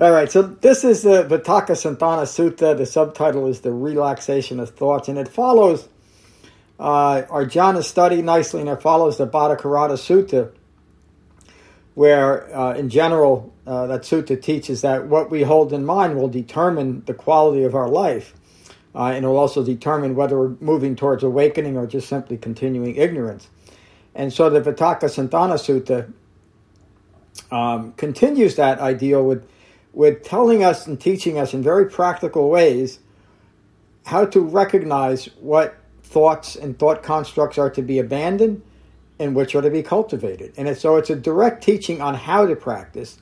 All right, so this is the Vitakka Santhana Sutta. The subtitle is The Relaxation of Thoughts, and it follows uh, our jhana study nicely, and it follows the Bhattacharya Sutta, where uh, in general, uh, that sutta teaches that what we hold in mind will determine the quality of our life. Uh, and it will also determine whether we're moving towards awakening or just simply continuing ignorance. And so the Vitakka Santhana Sutta um, continues that ideal with with telling us and teaching us in very practical ways how to recognize what thoughts and thought constructs are to be abandoned and which are to be cultivated. And so it's a direct teaching on how to practice.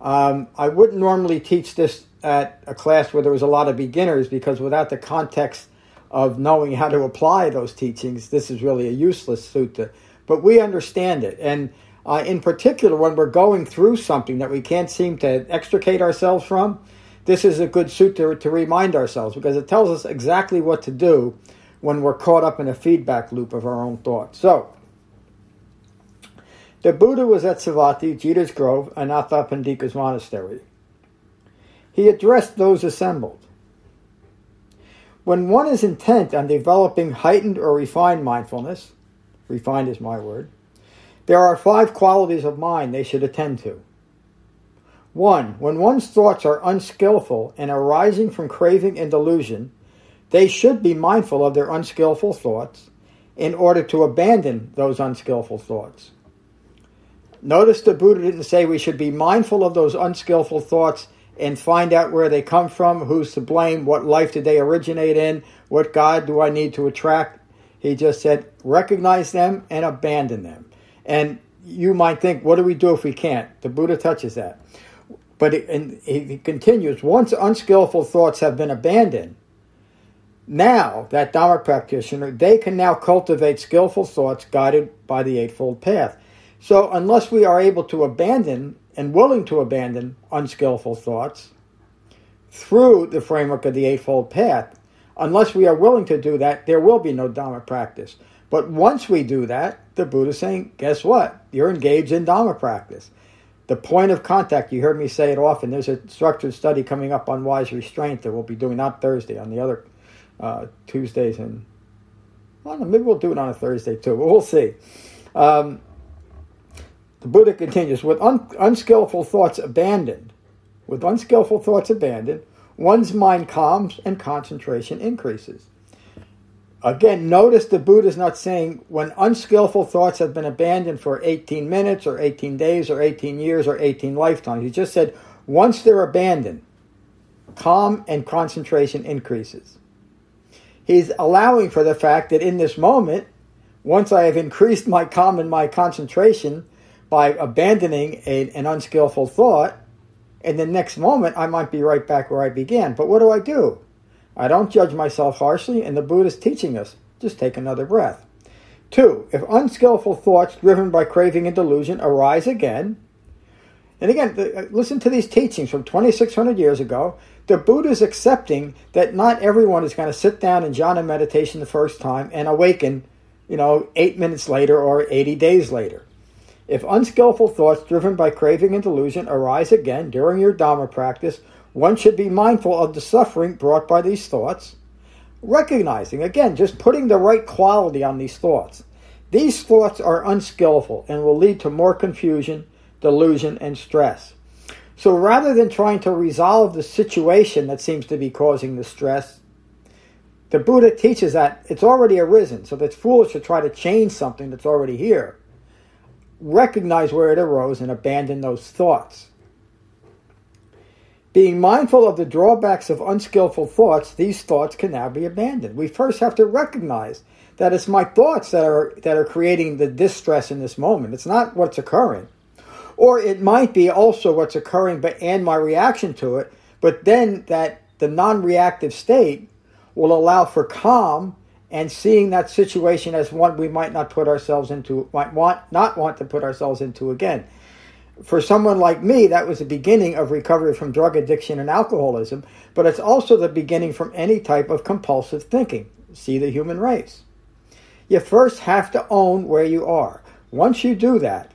Um, I wouldn't normally teach this at a class where there was a lot of beginners because without the context of knowing how to apply those teachings, this is really a useless sutta. But we understand it. And uh, in particular, when we're going through something that we can't seem to extricate ourselves from, this is a good sutta, to remind ourselves because it tells us exactly what to do when we're caught up in a feedback loop of our own thoughts. So, the Buddha was at Savatthi, Jeta's Grove, Anathapindika's monastery. He addressed those assembled. When one is intent on developing heightened or refined mindfulness, refined is my word, there are five qualities of mind they should attend to. 1. When one's thoughts are unskillful and arising from craving and delusion, they should be mindful of their unskillful thoughts in order to abandon those unskillful thoughts. Notice the Buddha didn't say we should be mindful of those unskillful thoughts and find out where they come from, who's to blame, what life did they originate in, what God do I need to attract. He just said recognize them and abandon them. And you might think, what do we do if we can't? The Buddha touches that. But it, and he continues, once unskillful thoughts have been abandoned, now that Dharma practitioner, they can now cultivate skillful thoughts guided by the Eightfold Path. So unless we are able to abandon and willing to abandon unskillful thoughts through the framework of the Eightfold Path, unless we are willing to do that, there will be no Dharma practice. But once we do that, the Buddha is saying, guess what? You're engaged in Dharma practice. The point of contact, you heard me say it often. There's a structured study coming up on wise restraint that we'll be doing not Thursday, on the other uh, Tuesdays. And well, maybe we'll do it on a Thursday too, but we'll see. Um, the Buddha continues with un- unskillful thoughts abandoned, with unskillful thoughts abandoned, one's mind calms and concentration increases. Again, notice the Buddha is not saying when unskillful thoughts have been abandoned for 18 minutes or 18 days or 18 years or 18 lifetimes. He just said once they're abandoned, calm and concentration increases. He's allowing for the fact that in this moment, once I have increased my calm and my concentration by abandoning a, an unskillful thought, in the next moment I might be right back where I began. But what do I do? I don't judge myself harshly, and the Buddha is teaching us just take another breath. Two, if unskillful thoughts driven by craving and delusion arise again, and again, uh, listen to these teachings from 2,600 years ago. The Buddha is accepting that not everyone is going to sit down in jhana meditation the first time and awaken, you know, eight minutes later or 80 days later. If unskillful thoughts driven by craving and delusion arise again during your Dharma practice, one should be mindful of the suffering brought by these thoughts, recognizing, again, just putting the right quality on these thoughts. These thoughts are unskillful and will lead to more confusion, delusion, and stress. So rather than trying to resolve the situation that seems to be causing the stress, the Buddha teaches that it's already arisen, so it's foolish to try to change something that's already here. Recognize where it arose and abandon those thoughts. Being mindful of the drawbacks of unskillful thoughts, these thoughts can now be abandoned. We first have to recognize that it's my thoughts that are that are creating the distress in this moment. It's not what's occurring. Or it might be also what's occurring but and my reaction to it, but then that the non-reactive state will allow for calm and seeing that situation as one we might not put ourselves into, might want not want to put ourselves into again. For someone like me, that was the beginning of recovery from drug addiction and alcoholism, but it's also the beginning from any type of compulsive thinking. See the human race. You first have to own where you are. Once you do that,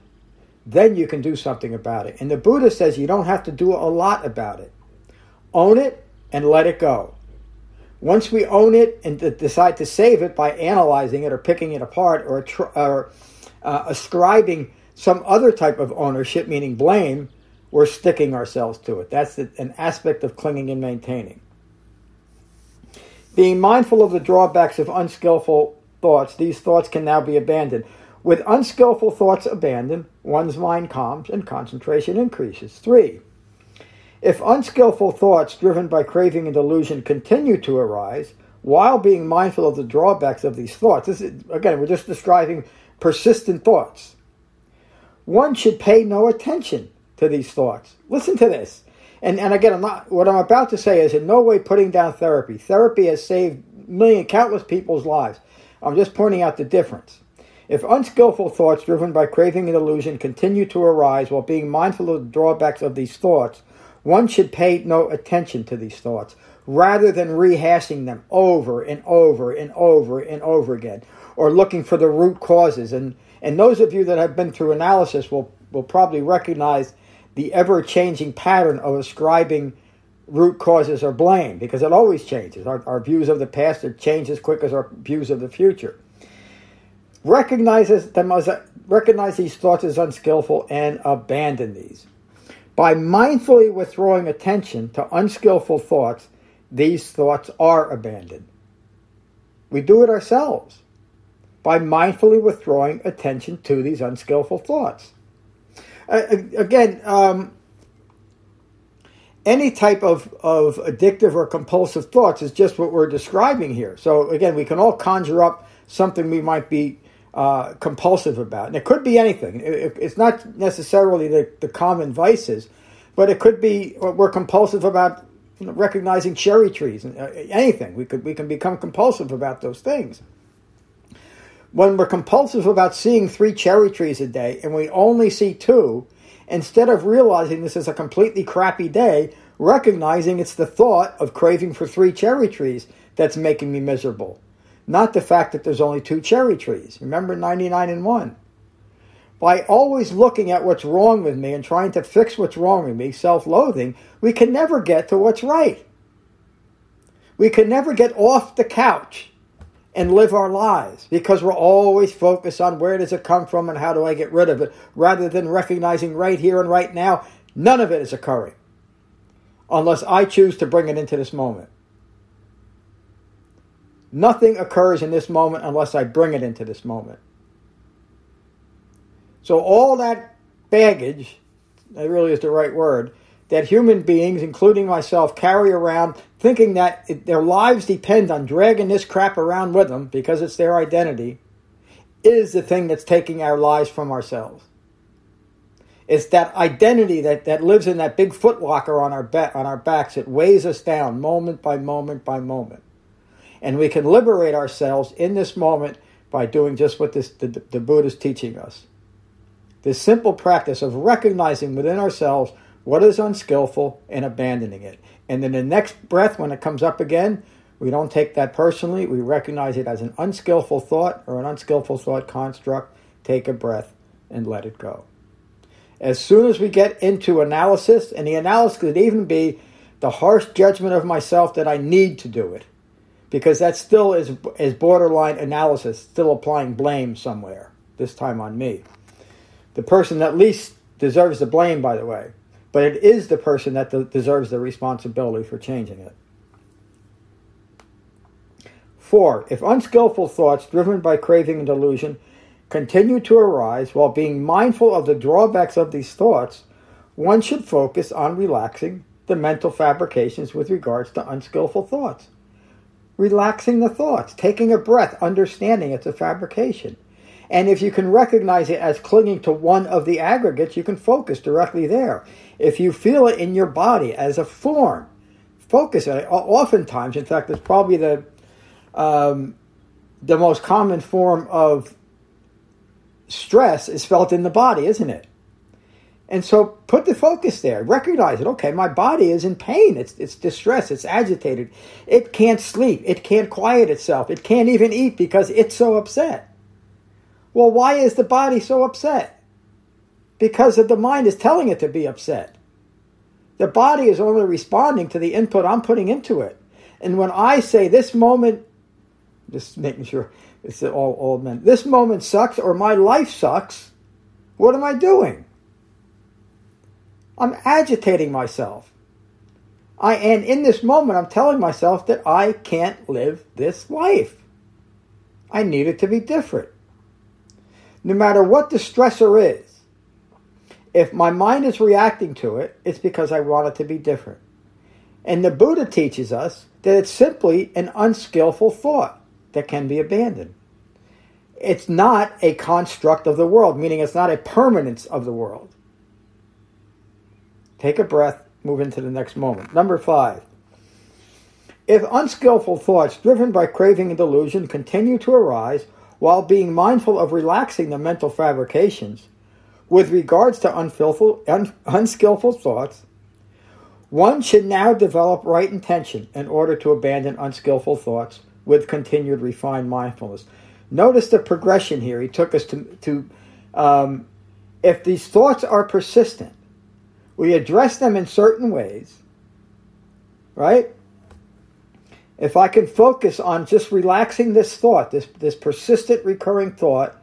then you can do something about it. And the Buddha says you don't have to do a lot about it. Own it and let it go. Once we own it and decide to save it by analyzing it or picking it apart or, or uh, ascribing some other type of ownership, meaning blame, we're sticking ourselves to it. That's an aspect of clinging and maintaining. Being mindful of the drawbacks of unskillful thoughts, these thoughts can now be abandoned. With unskillful thoughts abandoned, one's mind calms and concentration increases. Three, if unskillful thoughts driven by craving and delusion continue to arise, while being mindful of the drawbacks of these thoughts, this is, again, we're just describing persistent thoughts. One should pay no attention to these thoughts. Listen to this. And, and again, I'm not, what I'm about to say is in no way putting down therapy. Therapy has saved million, countless people's lives. I'm just pointing out the difference. If unskillful thoughts driven by craving and illusion continue to arise while being mindful of the drawbacks of these thoughts, one should pay no attention to these thoughts rather than rehashing them over and over and over and over again or looking for the root causes. And, and those of you that have been through analysis will, will probably recognize the ever changing pattern of ascribing root causes or blame because it always changes. Our, our views of the past change as quick as our views of the future. Recognizes them as recognize these thoughts as unskillful and abandon these. By mindfully withdrawing attention to unskillful thoughts, these thoughts are abandoned. We do it ourselves by mindfully withdrawing attention to these unskillful thoughts. Uh, again, um, any type of, of addictive or compulsive thoughts is just what we're describing here. So, again, we can all conjure up something we might be uh, compulsive about. And it could be anything. It, it's not necessarily the, the common vices, but it could be we're compulsive about you know, recognizing cherry trees and uh, anything. We could we can become compulsive about those things. When we're compulsive about seeing three cherry trees a day and we only see two, instead of realizing this is a completely crappy day, recognizing it's the thought of craving for three cherry trees that's making me miserable not the fact that there's only two cherry trees. Remember 99 and 1. By always looking at what's wrong with me and trying to fix what's wrong with me, self loathing, we can never get to what's right. We can never get off the couch and live our lives because we're always focused on where does it come from and how do I get rid of it rather than recognizing right here and right now none of it is occurring unless I choose to bring it into this moment. Nothing occurs in this moment unless I bring it into this moment. So, all that baggage, that really is the right word, that human beings, including myself, carry around thinking that it, their lives depend on dragging this crap around with them because it's their identity, is the thing that's taking our lives from ourselves. It's that identity that, that lives in that big footlocker on our, ba- on our backs. It weighs us down moment by moment by moment. And we can liberate ourselves in this moment by doing just what this, the, the Buddha is teaching us. This simple practice of recognizing within ourselves what is unskillful and abandoning it. And then the next breath, when it comes up again, we don't take that personally. We recognize it as an unskillful thought or an unskillful thought construct. Take a breath and let it go. As soon as we get into analysis, and the analysis could even be the harsh judgment of myself that I need to do it because that still is, is borderline analysis, still applying blame somewhere, this time on me. The person that least deserves the blame, by the way, but it is the person that de- deserves the responsibility for changing it. Four, if unskillful thoughts driven by craving and delusion continue to arise while being mindful of the drawbacks of these thoughts, one should focus on relaxing the mental fabrications with regards to unskillful thoughts relaxing the thoughts, taking a breath, understanding it's a fabrication. And if you can recognize it as clinging to one of the aggregates, you can focus directly there. If you feel it in your body as a form, focus on it. Oftentimes, in fact, it's probably the um, the most common form of stress is felt in the body, isn't it? And so put the focus there. Recognize it. Okay, my body is in pain. It's, it's distressed. It's agitated. It can't sleep. It can't quiet itself. It can't even eat because it's so upset. Well, why is the body so upset? Because the mind is telling it to be upset. The body is only responding to the input I'm putting into it. And when I say this moment, just making sure it's all old men, this moment sucks or my life sucks, what am I doing? I'm agitating myself. I and in this moment I'm telling myself that I can't live this life. I need it to be different. No matter what the stressor is, if my mind is reacting to it, it's because I want it to be different. And the Buddha teaches us that it's simply an unskillful thought that can be abandoned. It's not a construct of the world, meaning it's not a permanence of the world. Take a breath, move into the next moment. Number five. If unskillful thoughts driven by craving and delusion continue to arise while being mindful of relaxing the mental fabrications, with regards to unskillful, un, unskillful thoughts, one should now develop right intention in order to abandon unskillful thoughts with continued refined mindfulness. Notice the progression here. He took us to, to um, if these thoughts are persistent, we address them in certain ways, right? If I can focus on just relaxing this thought, this, this persistent recurring thought,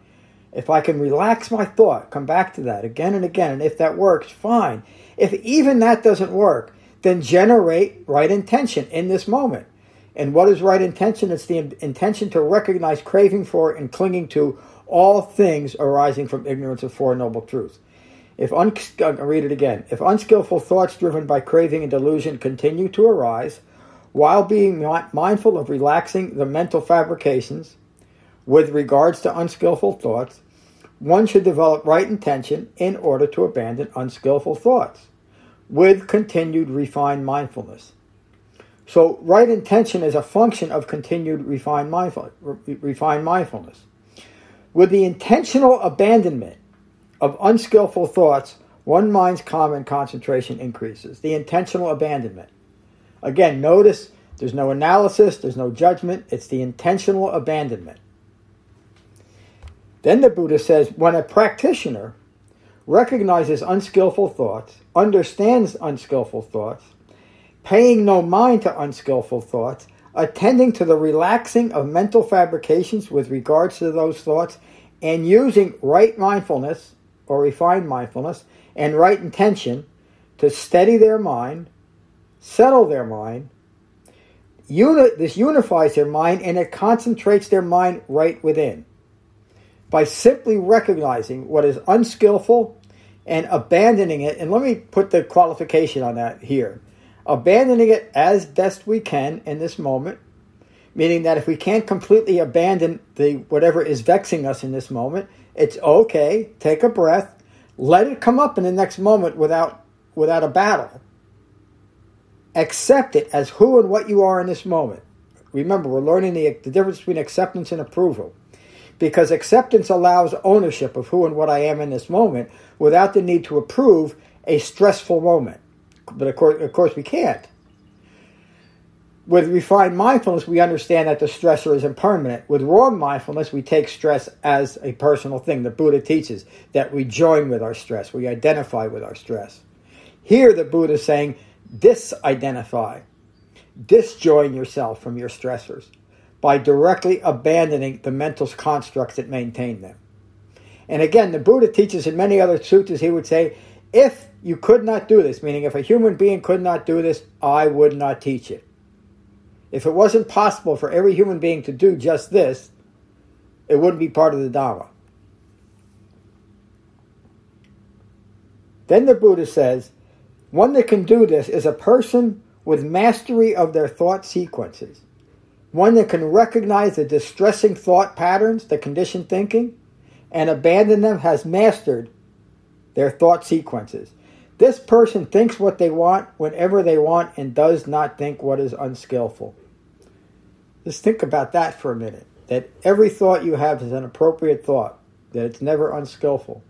if I can relax my thought, come back to that again and again, and if that works, fine. If even that doesn't work, then generate right intention in this moment. And what is right intention? It's the intention to recognize craving for and clinging to all things arising from ignorance of Four Noble Truths. If un- I'll read it again. If unskillful thoughts driven by craving and delusion continue to arise, while being mindful of relaxing the mental fabrications with regards to unskillful thoughts, one should develop right intention in order to abandon unskillful thoughts with continued refined mindfulness. So, right intention is a function of continued refined, mindful, refined mindfulness. With the intentional abandonment of unskillful thoughts, one mind's calm and concentration increases. The intentional abandonment. Again, notice there's no analysis, there's no judgment, it's the intentional abandonment. Then the Buddha says when a practitioner recognizes unskillful thoughts, understands unskillful thoughts, paying no mind to unskillful thoughts, attending to the relaxing of mental fabrications with regards to those thoughts, and using right mindfulness, or refined mindfulness and right intention to steady their mind, settle their mind. Uni- this unifies their mind and it concentrates their mind right within. By simply recognizing what is unskillful and abandoning it, and let me put the qualification on that here abandoning it as best we can in this moment, meaning that if we can't completely abandon the whatever is vexing us in this moment, it's okay. Take a breath. Let it come up in the next moment without without a battle. Accept it as who and what you are in this moment. Remember, we're learning the, the difference between acceptance and approval. Because acceptance allows ownership of who and what I am in this moment without the need to approve a stressful moment. But of course, of course we can't with refined mindfulness, we understand that the stressor is impermanent. With wrong mindfulness, we take stress as a personal thing. The Buddha teaches that we join with our stress, we identify with our stress. Here, the Buddha is saying, disidentify, disjoin yourself from your stressors by directly abandoning the mental constructs that maintain them. And again, the Buddha teaches in many other suttas, he would say, if you could not do this, meaning if a human being could not do this, I would not teach it. If it wasn't possible for every human being to do just this, it wouldn't be part of the Dharma. Then the Buddha says, one that can do this is a person with mastery of their thought sequences. One that can recognize the distressing thought patterns, the conditioned thinking, and abandon them has mastered their thought sequences. This person thinks what they want whenever they want and does not think what is unskillful. Just think about that for a minute. That every thought you have is an appropriate thought, that it's never unskillful.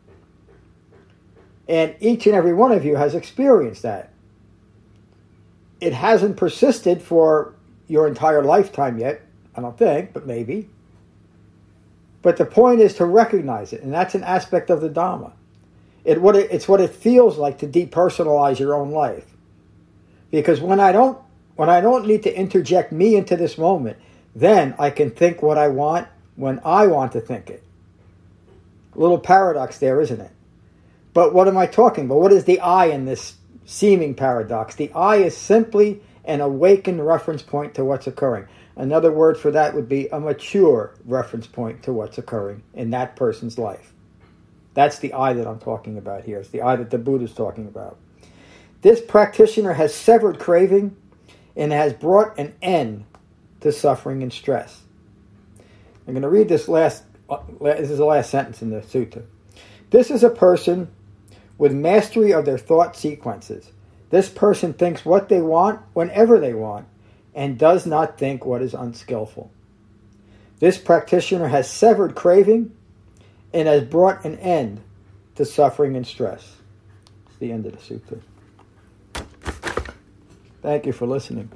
And each and every one of you has experienced that. It hasn't persisted for your entire lifetime yet, I don't think, but maybe. But the point is to recognize it, and that's an aspect of the Dhamma. It, what it, it's what it feels like to depersonalize your own life. Because when I don't when I don't need to interject me into this moment, then I can think what I want when I want to think it. A little paradox there, isn't it? But what am I talking about? What is the I in this seeming paradox? The I is simply an awakened reference point to what's occurring. Another word for that would be a mature reference point to what's occurring in that person's life. That's the I that I'm talking about here. It's the I that the Buddha is talking about. This practitioner has severed craving and has brought an end to suffering and stress. I'm going to read this last. Uh, this is the last sentence in the sutta. This is a person with mastery of their thought sequences. This person thinks what they want whenever they want and does not think what is unskillful. This practitioner has severed craving and has brought an end to suffering and stress. It's the end of the sutta. Thank you for listening.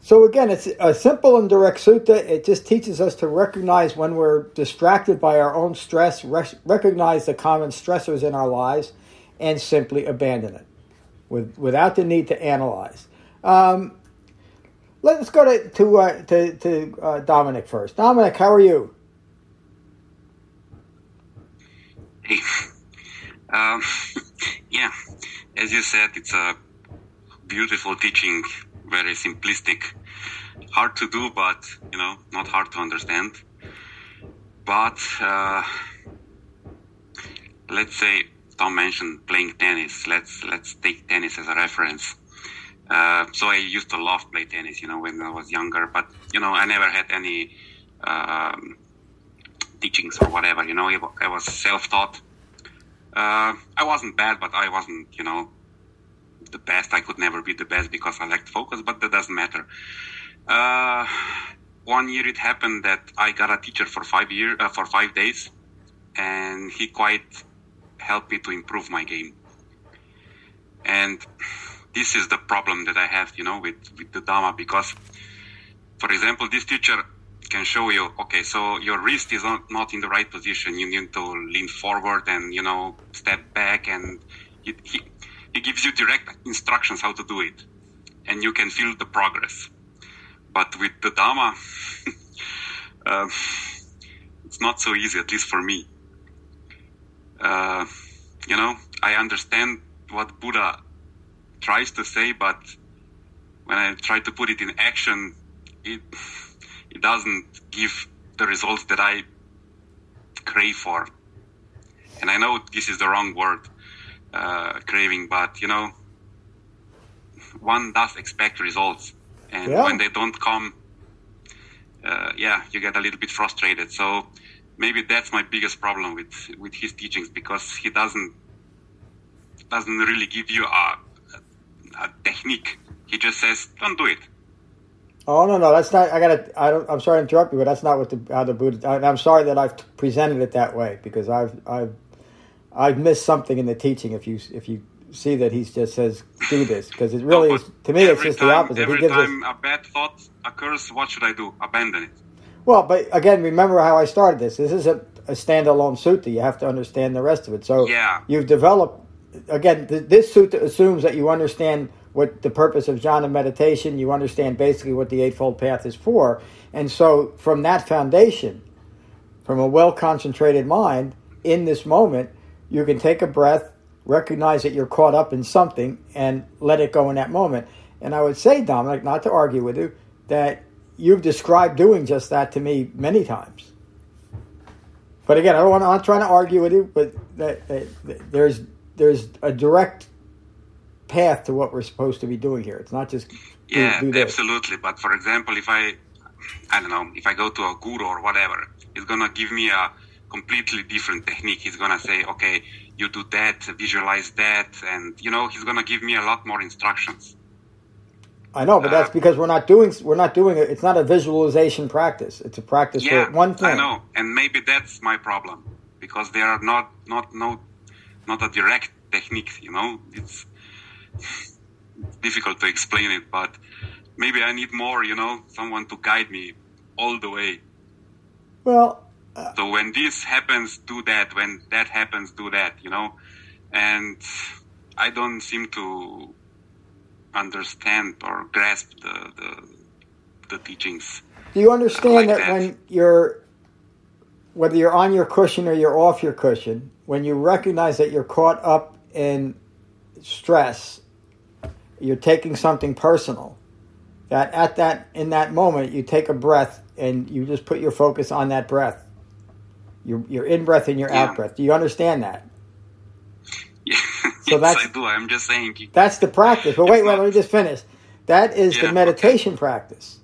So again, it's a simple and direct sutta. It just teaches us to recognize when we're distracted by our own stress, recognize the common stressors in our lives, and simply abandon it with, without the need to analyze. Um, Let's go to to uh, to, to uh, Dominic first. Dominic, how are you? Hey, um, yeah, as you said, it's a beautiful teaching, very simplistic, hard to do, but you know, not hard to understand. But uh, let's say Tom mentioned playing tennis. Let's let's take tennis as a reference. Uh, so I used to love play tennis, you know, when I was younger. But you know, I never had any um, teachings or whatever. You know, I was self-taught. Uh, I wasn't bad, but I wasn't, you know, the best. I could never be the best because I lacked focus. But that doesn't matter. Uh, one year it happened that I got a teacher for five year uh, for five days, and he quite helped me to improve my game. And this is the problem that I have, you know, with, with the Dhamma because, for example, this teacher can show you, okay, so your wrist is not, not in the right position. You need to lean forward and, you know, step back and he, he, he gives you direct instructions how to do it and you can feel the progress. But with the Dhamma, uh, it's not so easy, at least for me. Uh, you know, I understand what Buddha tries to say, but when I try to put it in action, it it doesn't give the results that I crave for. And I know this is the wrong word, uh, craving, but you know, one does expect results, and yeah. when they don't come, uh, yeah, you get a little bit frustrated. So maybe that's my biggest problem with with his teachings because he doesn't doesn't really give you a a technique. He just says, "Don't do it." Oh no, no, that's not. I gotta. I don't. I'm sorry to interrupt you, but that's not what the how the Buddha. I, I'm sorry that I've presented it that way because I've I've I've missed something in the teaching. If you if you see that he just says do this because it really no, is to me it's just time, the opposite. Every time us, a bad thought occurs, what should I do? Abandon it. Well, but again, remember how I started this. This is a, a standalone sutta. You have to understand the rest of it. So yeah. you've developed again, th- this sutta assumes that you understand what the purpose of jhana meditation, you understand basically what the Eightfold Path is for. And so, from that foundation, from a well concentrated mind, in this moment, you can take a breath, recognize that you're caught up in something, and let it go in that moment. And I would say, Dominic, not to argue with you, that you've described doing just that to me many times. But again, I don't want, I'm not trying to argue with you, but that, that, there's there's a direct path to what we're supposed to be doing here. It's not just yeah, do absolutely. But for example, if I I don't know if I go to a guru or whatever, he's gonna give me a completely different technique. He's gonna say, okay, you do that, visualize that, and you know he's gonna give me a lot more instructions. I know, but that's uh, because we're not doing we're not doing it. It's not a visualization practice. It's a practice yeah, for one thing. I know, and maybe that's my problem because there are not not no not a direct technique. You know, it's difficult to explain it, but maybe I need more. You know, someone to guide me all the way. Well. Uh, so when this happens, do that. When that happens, do that. You know, and I don't seem to understand or grasp the the, the teachings. Do you understand like that, that when you're whether you're on your cushion or you're off your cushion, when you recognize that you're caught up in stress, you're taking something personal. That at that in that moment you take a breath and you just put your focus on that breath. Your your in breath and your yeah. out breath. Do you understand that? So yes, that's I do. I'm just saying. That's the practice. But wait, wait, let me just finish. That is yeah, the meditation okay. practice.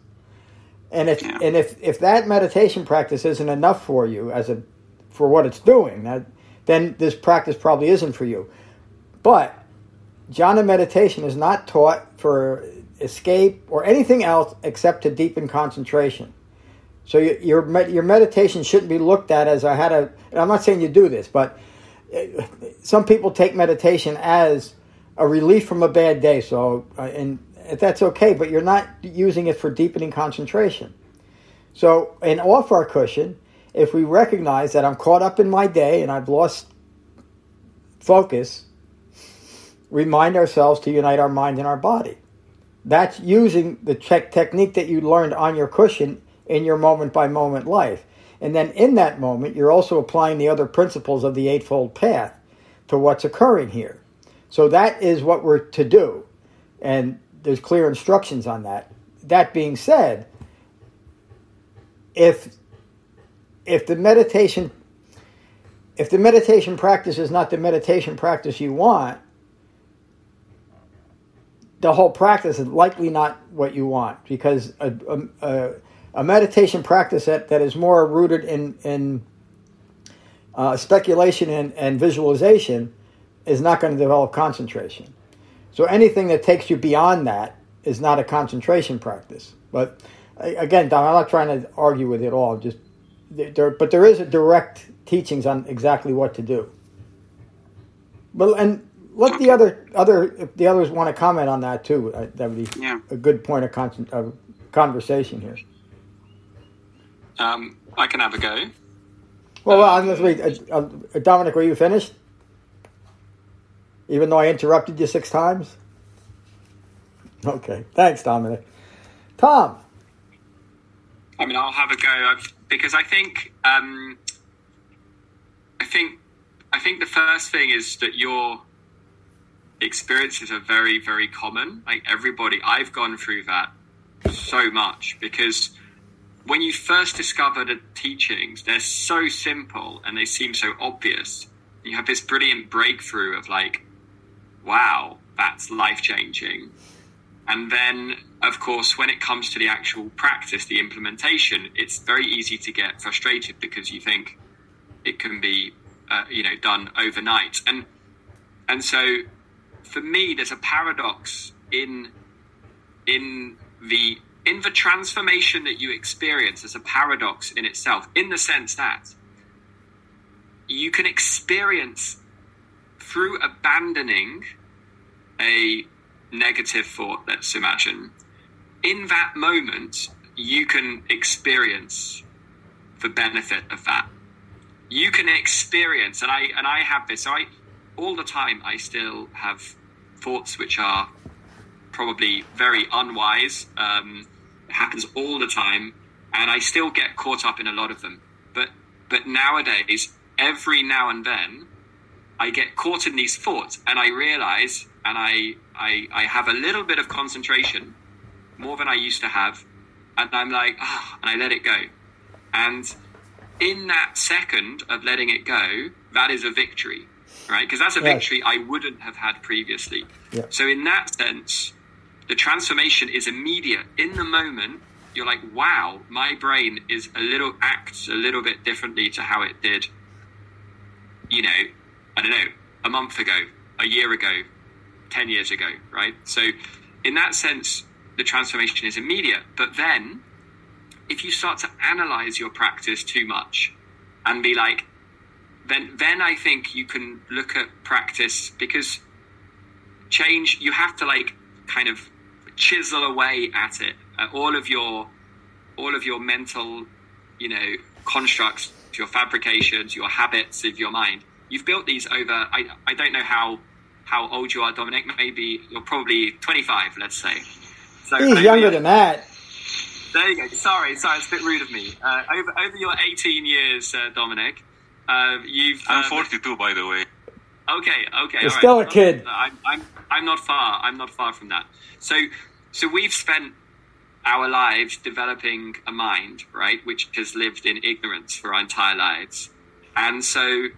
And if yeah. and if if that meditation practice isn't enough for you as a for what it's doing, that then this practice probably isn't for you. But jhana meditation is not taught for escape or anything else except to deepen concentration. So your your meditation shouldn't be looked at as I had a. I'm not saying you do this, but some people take meditation as a relief from a bad day. So, uh, and that's okay, but you're not using it for deepening concentration. So, in off our cushion, if we recognize that I'm caught up in my day and I've lost focus, remind ourselves to unite our mind and our body. That's using the te- technique that you learned on your cushion in your moment by moment life. And then in that moment, you're also applying the other principles of the Eightfold Path to what's occurring here. So that is what we're to do. And there's clear instructions on that. That being said, if if the meditation if the meditation practice is not the meditation practice you want, the whole practice is likely not what you want because a, a, a a meditation practice that, that is more rooted in, in uh, speculation and, and visualization is not going to develop concentration. So anything that takes you beyond that is not a concentration practice. But again, Don, I'm not trying to argue with it all. Just there, but there is a direct teachings on exactly what to do. But and let the other other if the others want to comment on that too. Uh, that would be yeah. a good point of, con- of conversation here. Um, I can have a go. Well, um, let's wait. Uh, uh, Dominic, were you finished? Even though I interrupted you six times? Okay. Thanks, Dominic. Tom. I mean, I'll have a go because I think um, I think I think the first thing is that your experiences are very, very common. Like everybody, I've gone through that so much because when you first discover the teachings, they're so simple and they seem so obvious. You have this brilliant breakthrough of like, wow, that's life changing. And then, of course, when it comes to the actual practice, the implementation, it's very easy to get frustrated because you think it can be, uh, you know, done overnight. And and so, for me, there's a paradox in in the in the transformation that you experience as a paradox in itself, in the sense that you can experience through abandoning a negative thought, let's imagine, in that moment, you can experience the benefit of that. You can experience, and I and I have this. So I all the time I still have thoughts which are probably very unwise. Um, happens all the time, and I still get caught up in a lot of them. But but nowadays, every now and then, I get caught in these thoughts, and I realize, and I I, I have a little bit of concentration, more than I used to have, and I'm like, ah, and I let it go, and in that second of letting it go, that is a victory, right? Because that's a victory I wouldn't have had previously. Yeah. So in that sense, the transformation is immediate in the moment you're like wow my brain is a little acts a little bit differently to how it did you know i don't know a month ago, a year ago, 10 years ago, right? So, in that sense, the transformation is immediate. But then, if you start to analyze your practice too much and be like, then, then I think you can look at practice because change, you have to like kind of chisel away at it. Uh, all of your, all of your mental, you know, constructs, your fabrications, your habits of your mind. You've built these over. I, I don't know how how old you are, Dominic. Maybe you're probably 25, let's say. So He's younger than that. There you go. Sorry, sorry, it's a bit rude of me. Uh, over over your 18 years, uh, Dominic, uh, you've. I'm uh, 42, by the way. Okay, okay. You're still right. a kid. I'm, I'm, I'm not far. I'm not far from that. So, so we've spent our lives developing a mind, right, which has lived in ignorance for our entire lives, and so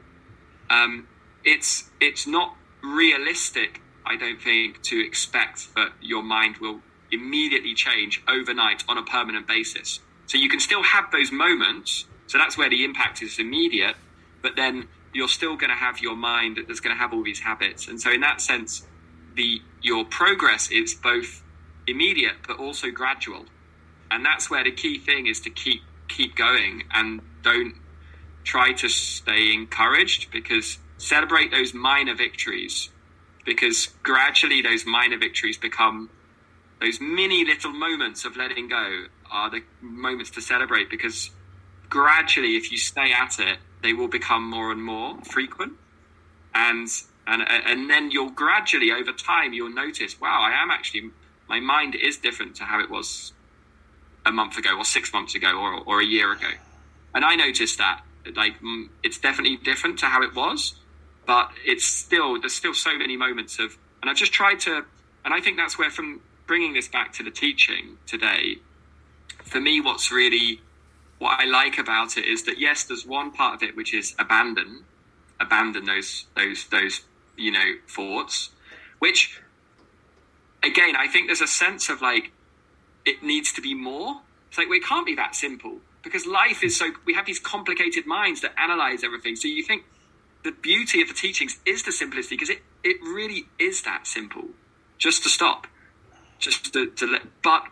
um, it's it's not realistic, I don't think, to expect that your mind will immediately change overnight on a permanent basis. So you can still have those moments. So that's where the impact is immediate, but then you're still going to have your mind that's going to have all these habits. And so in that sense, the your progress is both immediate but also gradual. And that's where the key thing is to keep keep going and don't try to stay encouraged because celebrate those minor victories because gradually those minor victories become those mini little moments of letting go are the moments to celebrate because gradually if you stay at it they will become more and more frequent. And and and then you'll gradually over time you'll notice wow i am actually my mind is different to how it was a month ago or six months ago or, or a year ago. And i noticed that like mm, it's definitely different to how it was but it's still there's still so many moments of and i've just tried to and i think that's where from bringing this back to the teaching today for me what's really what i like about it is that yes there's one part of it which is abandon abandon those those those you know thoughts which again i think there's a sense of like it needs to be more it's like it can't be that simple because life is so we have these complicated minds that analyze everything so you think the beauty of the teachings is the simplicity because it, it really is that simple. Just to stop, just to, to let. But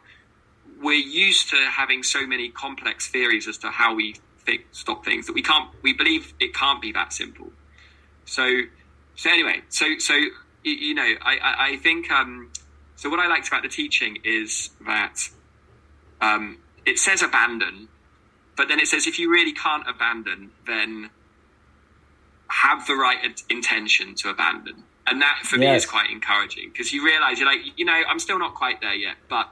we're used to having so many complex theories as to how we think, stop things that we can't. We believe it can't be that simple. So, so anyway, so so you, know, I I, I think. Um, so what I liked about the teaching is that um, it says abandon, but then it says if you really can't abandon, then have the right intention to abandon. And that for yes. me is quite encouraging because you realize you're like, you know, I'm still not quite there yet, but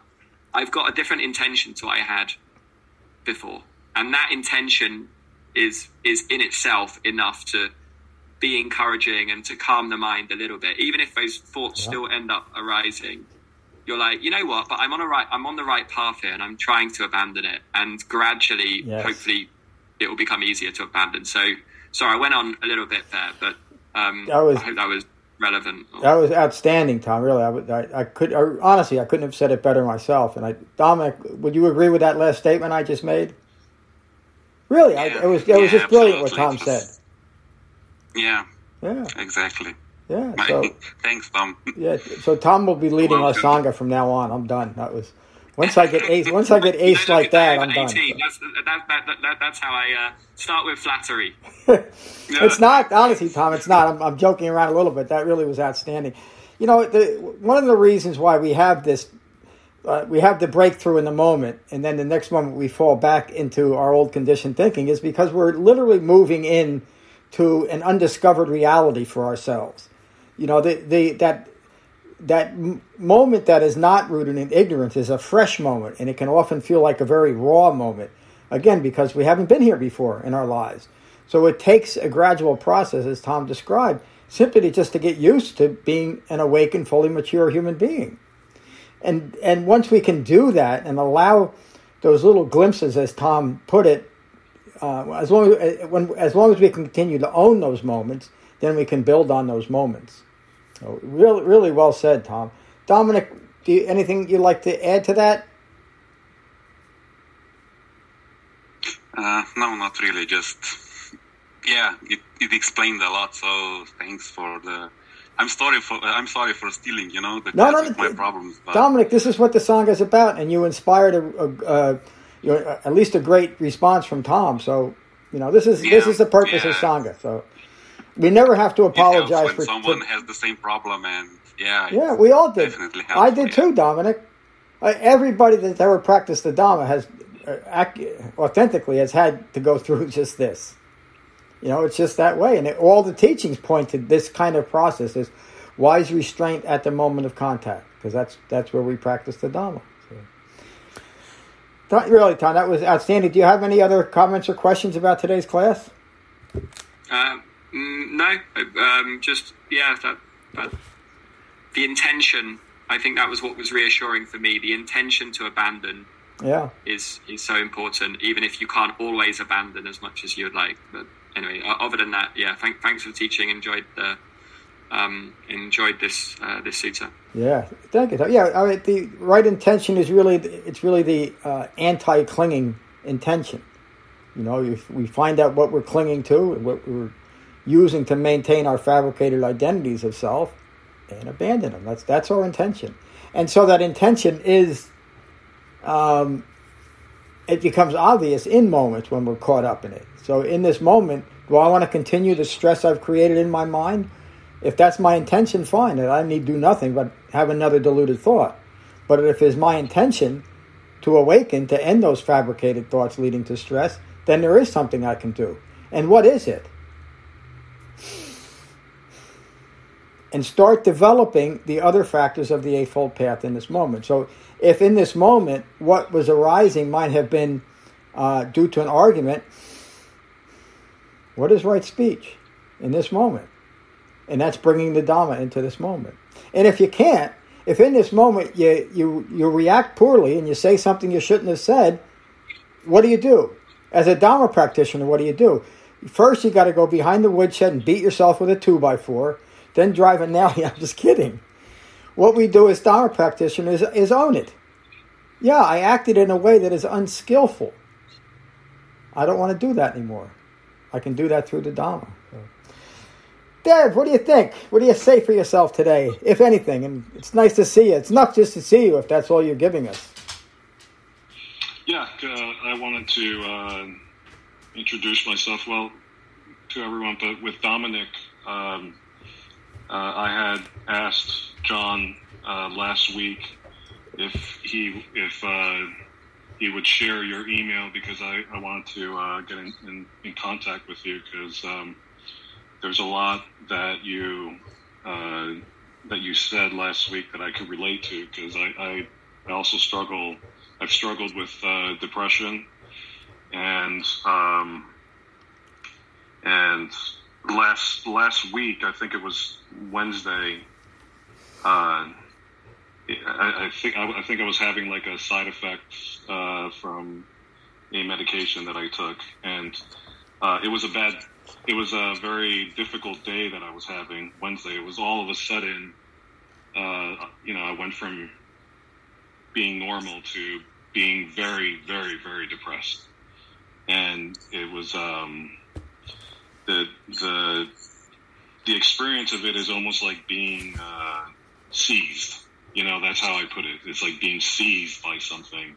I've got a different intention to what I had before. And that intention is is in itself enough to be encouraging and to calm the mind a little bit. Even if those thoughts yeah. still end up arising, you're like, you know what, but I'm on a right I'm on the right path here and I'm trying to abandon it. And gradually, yes. hopefully it will become easier to abandon. So Sorry, I went on a little bit there, but um, that was, I hope that was relevant. That was outstanding, Tom. Really, I, I, I could I, honestly I couldn't have said it better myself. And I, Dominic, would you agree with that last statement I just made? Really, yeah. I, it was it yeah, was just brilliant what Tom said. Yeah. Yeah. Exactly. Yeah. So, Thanks, Tom. Yeah. So Tom will be leading our sangha from now on. I'm done. That was once I get ace, once I get ace like that, I'm done. That's, that, that, that, that's how I uh, start with flattery. it's not honestly, Tom. It's not. I'm, I'm, joking around a little bit. That really was outstanding. You know, the, one of the reasons why we have this, uh, we have the breakthrough in the moment, and then the next moment we fall back into our old conditioned thinking, is because we're literally moving in to an undiscovered reality for ourselves. You know, the, the that that moment that is not rooted in ignorance is a fresh moment, and it can often feel like a very raw moment. Again, because we haven't been here before in our lives. So it takes a gradual process, as Tom described, simply just to get used to being an awakened, fully mature human being. And and once we can do that and allow those little glimpses, as Tom put it, uh, as long as uh, when as long as we continue to own those moments, then we can build on those moments. So really, really well said, Tom. Dominic, do you, anything you'd like to add to that? Uh, no, not really. Just yeah, it, it explained a lot. So thanks for the. I'm sorry for I'm sorry for stealing. You know, the No, no, my no, problems. But Dominic, this is what the sangha is about, and you inspired a, a, a you know, at least a great response from Tom. So, you know, this is this is the purpose of yeah. Sangha. So, we never have to apologize when for, someone for. has the same problem, and yeah, Yeah, we all did. definitely helps. I did too, Dominic. Everybody that's ever practiced the Dhamma has uh, authentically has had to go through just this. You know, it's just that way, and it, all the teachings point to this kind of process: is wise restraint at the moment of contact, because that's that's where we practice the Dhamma. So. Really, Tom, that was outstanding. Do you have any other comments or questions about today's class? Uh, mm, no, um, just yeah, that, that the intention. I think that was what was reassuring for me. The intention to abandon Yeah, is is so important, even if you can't always abandon as much as you'd like. But anyway, other than that, yeah, thank, thanks for teaching. Enjoyed the um, enjoyed this uh, this sutta. Yeah, thank you. Yeah, I mean, the right intention is really it's really the uh, anti-clinging intention. You know, if we find out what we're clinging to, what we're using to maintain our fabricated identities of self, and abandon them. That's that's our intention. And so that intention is, um, it becomes obvious in moments when we're caught up in it. So in this moment, do I want to continue the stress I've created in my mind? If that's my intention, fine. I need do nothing but have another deluded thought. But if it's my intention to awaken, to end those fabricated thoughts leading to stress, then there is something I can do. And what is it? And start developing the other factors of the Eightfold Path in this moment. So, if in this moment what was arising might have been uh, due to an argument, what is right speech in this moment? And that's bringing the Dhamma into this moment. And if you can't, if in this moment you, you, you react poorly and you say something you shouldn't have said, what do you do? As a Dhamma practitioner, what do you do? First, you got to go behind the woodshed and beat yourself with a two by four, then drive a nail. I'm just kidding. What we do as Dharma practitioners is, is own it. Yeah, I acted in a way that is unskillful. I don't want to do that anymore. I can do that through the Dharma. Dev, what do you think? What do you say for yourself today, if anything? And it's nice to see you. It's not just to see you if that's all you're giving us. Yeah, uh, I wanted to uh, introduce myself well to everyone, but with Dominic, um, uh, I had asked John uh, last week if he if uh, he would share your email because I, I wanted to uh, get in, in, in contact with you because um, there's a lot that you uh, that you said last week that I could relate to because I, I, I also struggle I've struggled with uh, depression and um, and last last week I think it was Wednesday uh, I, I think I, I think I was having like a side effect uh, from a medication that I took and uh, it was a bad it was a very difficult day that I was having Wednesday it was all of a sudden uh, you know I went from being normal to being very, very, very depressed. And it was um, the the the experience of it is almost like being uh, seized. You know, that's how I put it. It's like being seized by something,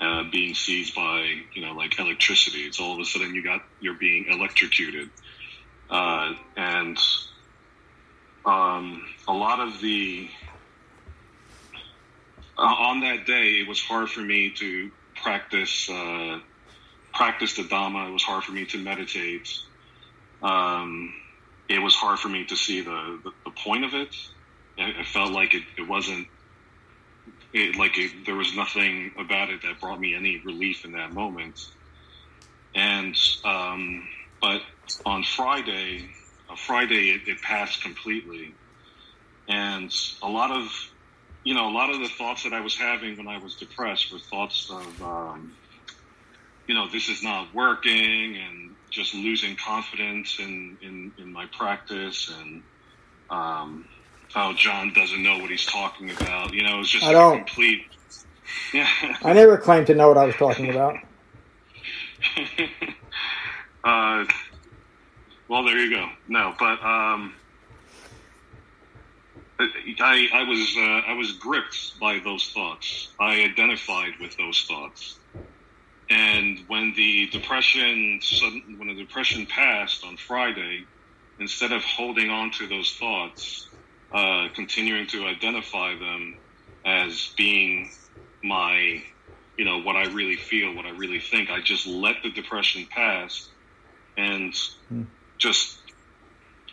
uh, being seized by you know like electricity. It's all of a sudden you got you're being electrocuted, uh, and um, a lot of the uh, on that day, it was hard for me to practice uh, practice the Dhamma. It was hard for me to meditate. Um, it was hard for me to see the, the, the point of it. It, it felt like it, it wasn't it, like it, there was nothing about it that brought me any relief in that moment. And um, but on Friday, uh, Friday it, it passed completely, and a lot of you know, a lot of the thoughts that I was having when I was depressed were thoughts of, um, you know, this is not working and just losing confidence in, in, in my practice and, um, how John doesn't know what he's talking about. You know, it was just I a don't. complete, yeah. I never claimed to know what I was talking about. uh, well, there you go. No, but um, I, I was uh, I was gripped by those thoughts. I identified with those thoughts, and when the depression when the depression passed on Friday, instead of holding on to those thoughts, uh, continuing to identify them as being my, you know, what I really feel, what I really think, I just let the depression pass and hmm. just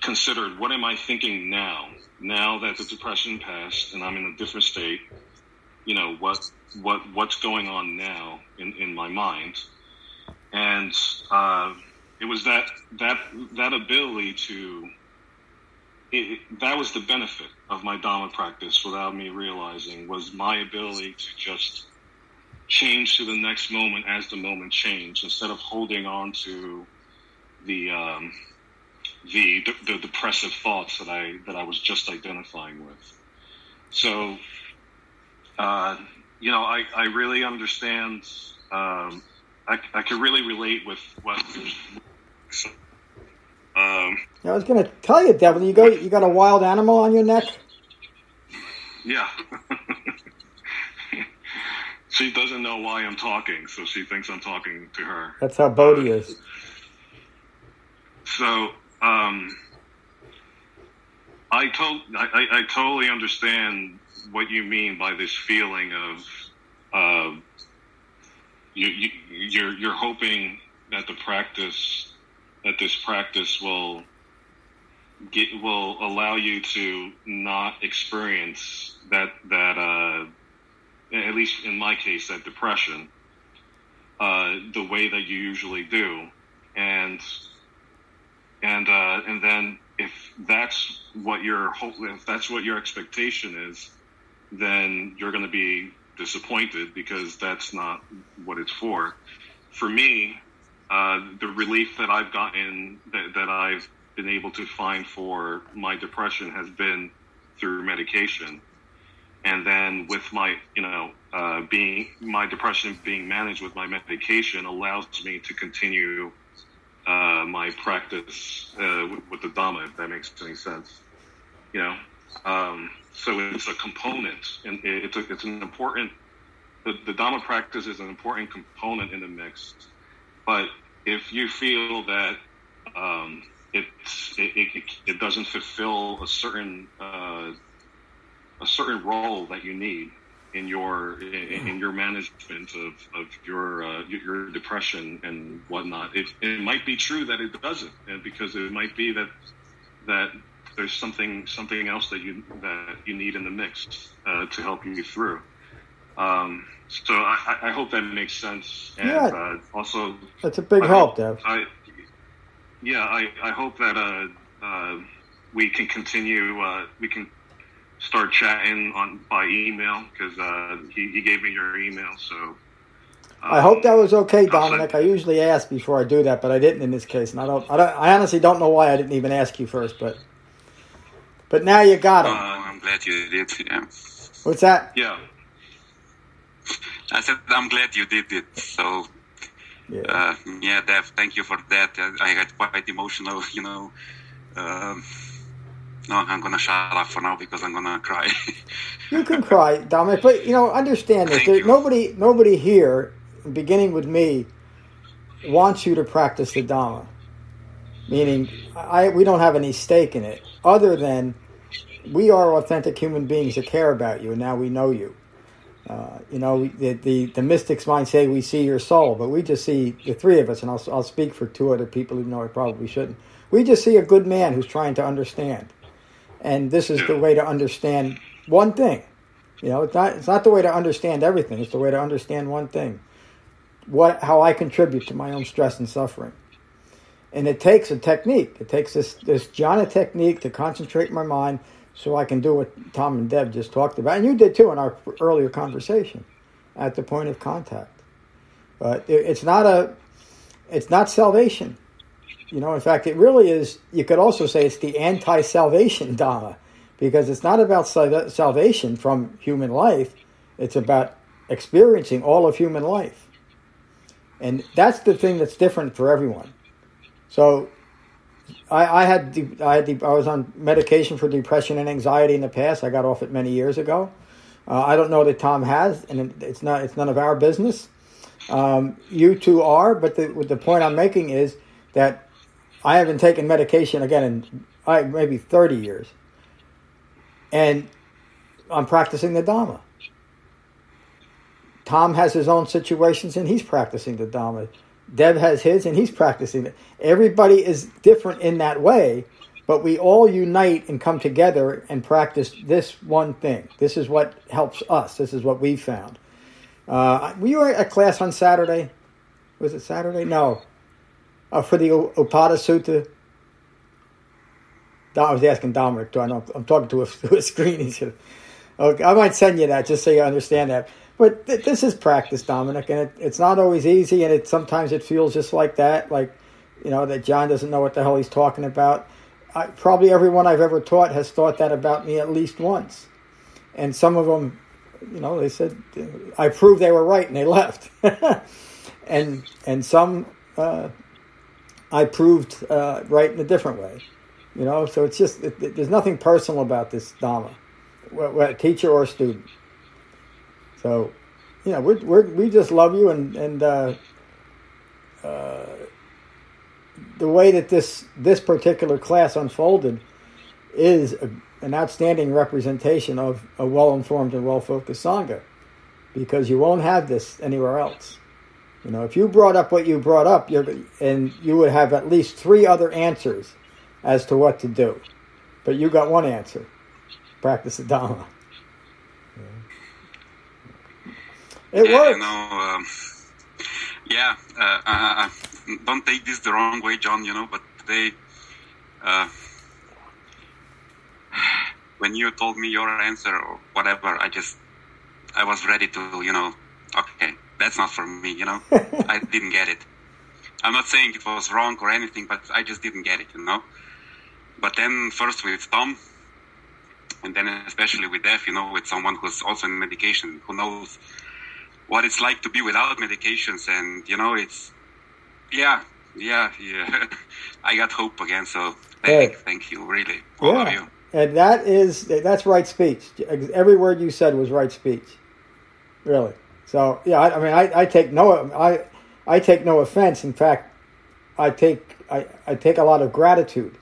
considered what am I thinking now? Now that the depression passed and I'm in a different state, you know, what what what's going on now in, in my mind? And uh, it was that that that ability to it, that was the benefit of my Dharma practice without me realizing was my ability to just change to the next moment as the moment changed instead of holding on to the um, the, the, the depressive thoughts that I that I was just identifying with. So, uh, you know, I, I really understand. Um, I, I can really relate with what. Um, I was going to tell you, Devin, you go, you got a wild animal on your neck. Yeah. she doesn't know why I'm talking, so she thinks I'm talking to her. That's how Bodhi is. So, um, I, to- I, I, totally understand what you mean by this feeling of uh, you, you, you're you're hoping that the practice that this practice will get will allow you to not experience that that uh, at least in my case that depression uh, the way that you usually do. And and uh, and then if that's what your hope if that's what your expectation is then you're going to be disappointed because that's not what it's for for me uh, the relief that I've gotten, that, that, I've been able to find for my depression has been through medication. And then with my, you know, uh, being, my depression being managed with my medication allows me to continue uh, my practice uh, with, with, the Dhamma, if that makes any sense. You know, um, so it's a component, and it's, a, it's an important, the, the Dhamma practice is an important component in the mix. But if you feel that um, it, it, it, doesn't fulfill a certain uh, a certain role that you need in your in, in your management of, of your uh, your depression and whatnot, it, it might be true that it doesn't, and because it might be that that there's something something else that you that you need in the mix uh, to help you through. Um, so I, I, hope that makes sense. And yeah. uh, also, that's a big I help, Dev. I, yeah, I, I hope that uh, uh, we can continue. Uh, we can start chatting on by email because uh, he, he gave me your email. So um, I hope that was okay, Dominic. I usually ask before I do that, but I didn't in this case, and I don't. I, don't, I honestly don't know why I didn't even ask you first, but but now you got it. Uh, I'm glad you did. Yeah. What's that? Yeah. I said, I'm glad you did it. So, yeah, uh, yeah Dev, thank you for that. I got quite emotional, you know. Um, no, I'm gonna shut up for now because I'm gonna cry. you can cry, Dominic, but you know, understand this. There, nobody, nobody here, beginning with me, wants you to practice the Dhamma. Meaning, I we don't have any stake in it, other than we are authentic human beings that care about you, and now we know you. Uh, you know, the, the, the mystics might say we see your soul, but we just see the three of us, and I'll, I'll speak for two other people, even though I probably shouldn't. We just see a good man who's trying to understand, and this is the way to understand one thing. You know, it's not it's not the way to understand everything. It's the way to understand one thing. What how I contribute to my own stress and suffering. And it takes a technique. It takes this this jhana technique to concentrate my mind so I can do what Tom and Dev just talked about, and you did too in our earlier conversation, at the point of contact. But it's not a, it's not salvation. You know, in fact, it really is. You could also say it's the anti-salvation Dhamma, because it's not about salvation from human life. It's about experiencing all of human life, and that's the thing that's different for everyone. So I, I had de- I had de- I was on medication for depression and anxiety in the past. I got off it many years ago. Uh, I don't know that Tom has, and it's not it's none of our business. Um, you two are, but the the point I'm making is that I haven't taken medication again in I, maybe 30 years, and I'm practicing the Dharma. Tom has his own situations, and he's practicing the Dharma. Dev has his, and he's practicing it. Everybody is different in that way, but we all unite and come together and practice this one thing. This is what helps us. This is what we found. Uh, we were at class on Saturday. Was it Saturday? No. Uh, for the Upada Sutta. I was asking Dominic. Do I know? I'm talking to a, to a screen. He said, okay, I might send you that just so you understand that. But th- this is practice, Dominic, and it, it's not always easy, and it sometimes it feels just like that, like you know that John doesn't know what the hell he's talking about. I, probably everyone I've ever taught has thought that about me at least once, and some of them, you know, they said I proved they were right, and they left, and and some uh, I proved uh, right in a different way, you know. So it's just it, it, there's nothing personal about this Dharma, whether teacher or student. So, you know, we we we just love you, and and uh, uh, the way that this this particular class unfolded is a, an outstanding representation of a well informed and well focused sangha, because you won't have this anywhere else. You know, if you brought up what you brought up, and you would have at least three other answers as to what to do, but you got one answer: practice the Dharma. It yeah, works. You know, um, yeah, uh, uh, don't take this the wrong way, John. You know, but today, uh, when you told me your answer or whatever, I just, I was ready to, you know, okay, that's not for me. You know, I didn't get it. I'm not saying it was wrong or anything, but I just didn't get it. You know. But then first with Tom, and then especially with Dev, you know, with someone who's also in medication, who knows what it's like to be without medications and you know it's yeah yeah yeah i got hope again so thank, Good. thank you really all of you And that is that's right speech. Every word you said was right speech. Really. So yeah, I, I mean, I, I take no I I take no offense. In fact, I take I, I take a lot of gratitude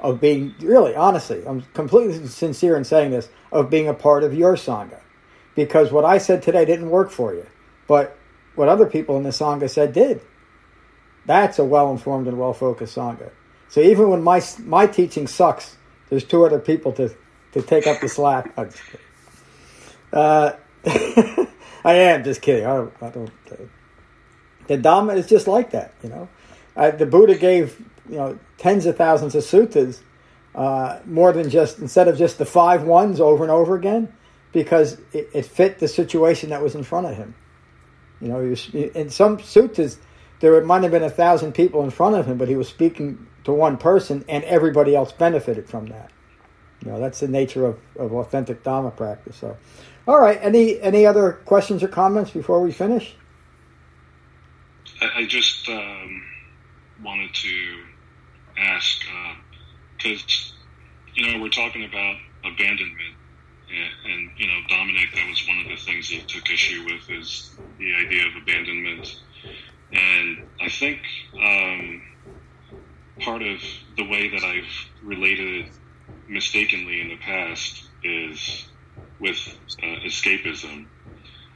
of being really honestly. I'm completely sincere in saying this of being a part of your sangha, because what I said today didn't work for you, but what other people in the sangha said did. That's a well informed and well focused sangha. So even when my my teaching sucks, there's two other people to, to take up the slack. Uh, I am just kidding. I don't. I don't uh, the Dhamma is just like that, you know. Uh, the Buddha gave you know tens of thousands of suttas, uh, more than just instead of just the five ones over and over again, because it, it fit the situation that was in front of him. You know, was, in some suttas, there might have been a thousand people in front of him, but he was speaking to one person, and everybody else benefited from that. You know, that's the nature of, of authentic Dhamma practice. So, all right. Any any other questions or comments before we finish? I, I just um, wanted to ask because you know we're talking about abandonment, and, and you know Dominic, that was one of the things he took issue with is the idea of abandonment, and I think um, part of the way that I've related mistakenly in the past is with uh, escapism.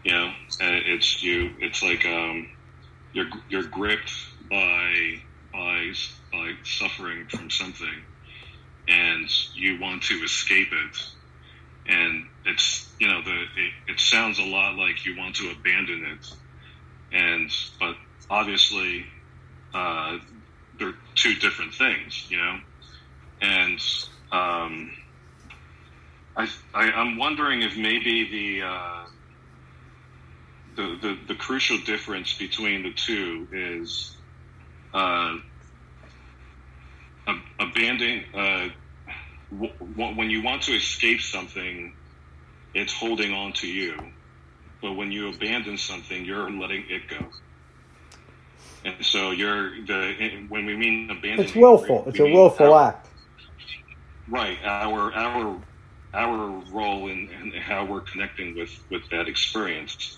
You know, uh, it's you. It's like um, you're you're gripped by by by suffering from something, and you want to escape it. And it's you know the it, it sounds a lot like you want to abandon it, and but obviously uh, they're two different things, you know, and um, I, I I'm wondering if maybe the uh, the, the, the crucial difference between the two is uh, ab- abandoning. Uh, w- w- when you want to escape something, it's holding on to you. But when you abandon something, you're letting it go. And so you're the when we mean abandonment, It's willful. we It's a willful our- act. Right. Our our our role in, in how we're connecting with with that experience.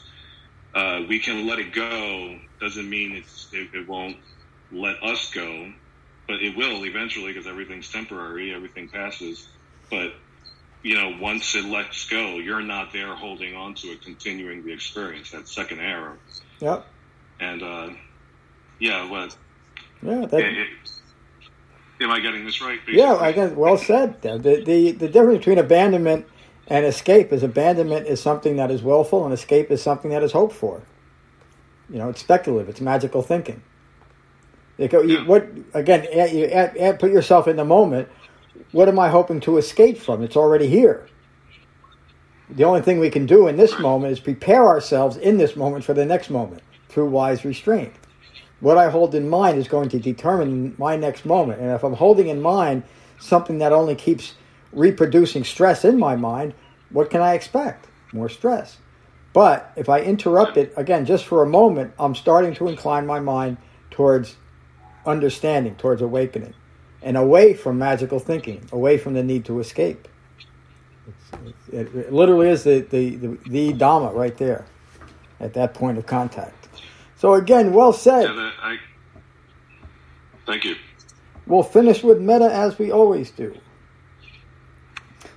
Uh, we can let it go. Doesn't mean it's it, it won't let us go, but it will eventually because everything's temporary. Everything passes. But you know, once it lets go, you're not there holding on to it, continuing the experience. That second arrow. Yep. And uh, yeah, what? Yeah. That, it- it- am I getting this right? Yeah. I guess well said. The, the the difference between abandonment and escape is abandonment is something that is willful, and escape is something that is hoped for. You know, it's speculative. It's magical thinking. You, what again? You add, add, put yourself in the moment. What am I hoping to escape from? It's already here. The only thing we can do in this moment is prepare ourselves in this moment for the next moment through wise restraint. What I hold in mind is going to determine my next moment. And if I'm holding in mind something that only keeps reproducing stress in my mind, what can I expect? More stress. But if I interrupt it, again, just for a moment, I'm starting to incline my mind towards understanding, towards awakening, and away from magical thinking, away from the need to escape. It's, it, it literally is the, the, the, the Dhamma right there at that point of contact. So, again, well said. Yeah, I, thank you. We'll finish with metta as we always do.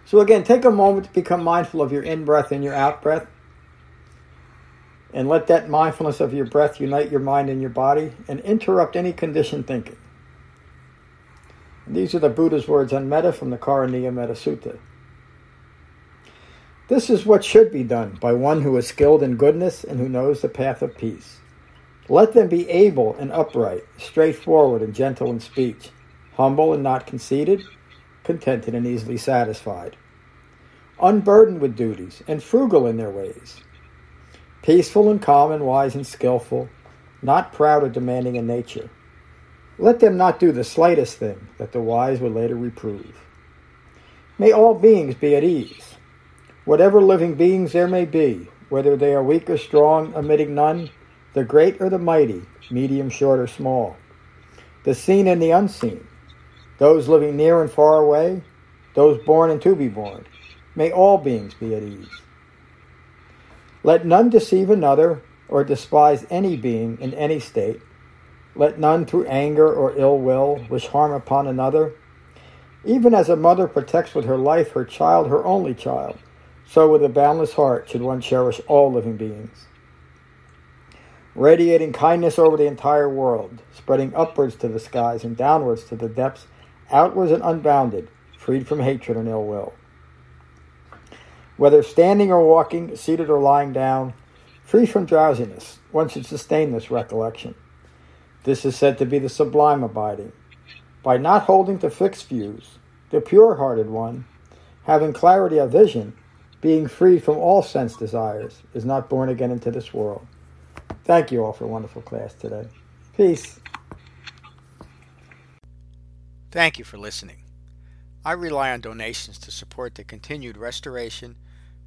So, again, take a moment to become mindful of your in breath and your out breath. And let that mindfulness of your breath unite your mind and your body and interrupt any conditioned thinking. These are the Buddha's words on metta from the Karaniya Metta Sutta. This is what should be done by one who is skilled in goodness and who knows the path of peace. Let them be able and upright, straightforward and gentle in speech, humble and not conceited, contented and easily satisfied, unburdened with duties, and frugal in their ways, peaceful and calm and wise and skillful, not proud or demanding in nature. Let them not do the slightest thing that the wise would later reprove. May all beings be at ease. Whatever living beings there may be, whether they are weak or strong, omitting none, the great or the mighty, medium, short, or small, the seen and the unseen, those living near and far away, those born and to be born, may all beings be at ease. Let none deceive another or despise any being in any state. Let none through anger or ill will wish harm upon another. Even as a mother protects with her life her child, her only child, so with a boundless heart should one cherish all living beings radiating kindness over the entire world, spreading upwards to the skies and downwards to the depths, outwards and unbounded, freed from hatred and ill will. Whether standing or walking, seated or lying down, free from drowsiness, one should sustain this recollection. This is said to be the sublime abiding. By not holding to fixed views, the pure hearted one, having clarity of vision, being free from all sense desires, is not born again into this world. Thank you all for a wonderful class today. Peace. Thank you for listening. I rely on donations to support the continued restoration,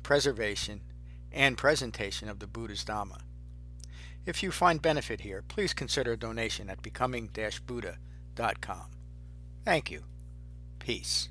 preservation, and presentation of the Buddha's Dhamma. If you find benefit here, please consider a donation at becoming-buddha.com. Thank you. Peace.